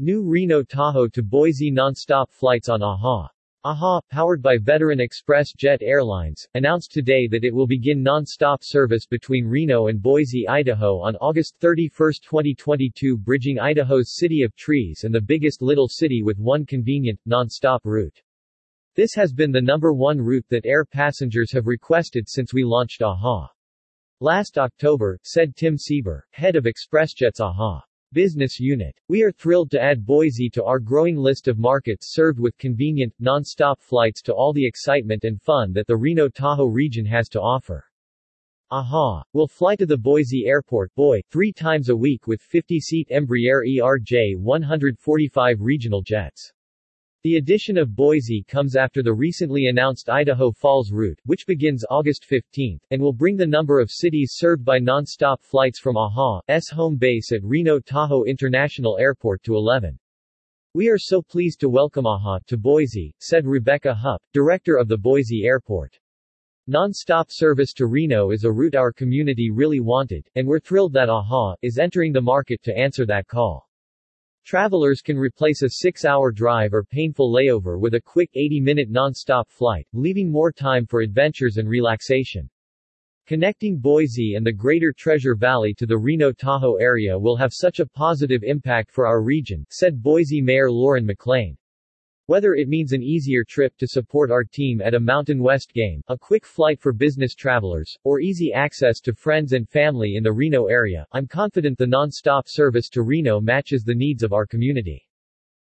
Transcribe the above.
New Reno Tahoe to Boise nonstop flights on AHA. AHA, powered by veteran Express Jet Airlines, announced today that it will begin non-stop service between Reno and Boise, Idaho on August 31, 2022 bridging Idaho's City of Trees and the biggest little city with one convenient, non-stop route. This has been the number one route that air passengers have requested since we launched AHA. Last October, said Tim Sieber, head of ExpressJet's AHA. Business Unit. We are thrilled to add Boise to our growing list of markets served with convenient, non-stop flights to all the excitement and fun that the Reno-Tahoe region has to offer. AHA We'll fly to the Boise Airport boy, three times a week with 50-seat Embraer ERJ-145 regional jets. The addition of Boise comes after the recently announced Idaho Falls route, which begins August 15, and will bring the number of cities served by non-stop flights from AHA's home base at Reno-Tahoe International Airport to 11. We are so pleased to welcome AHA to Boise, said Rebecca Hupp, director of the Boise Airport. Non-stop service to Reno is a route our community really wanted, and we're thrilled that AHA is entering the market to answer that call. Travelers can replace a six-hour drive or painful layover with a quick 80-minute non-stop flight, leaving more time for adventures and relaxation. Connecting Boise and the Greater Treasure Valley to the Reno-Tahoe area will have such a positive impact for our region, said Boise Mayor Lauren McLean. Whether it means an easier trip to support our team at a Mountain West game, a quick flight for business travelers, or easy access to friends and family in the Reno area, I'm confident the non-stop service to Reno matches the needs of our community.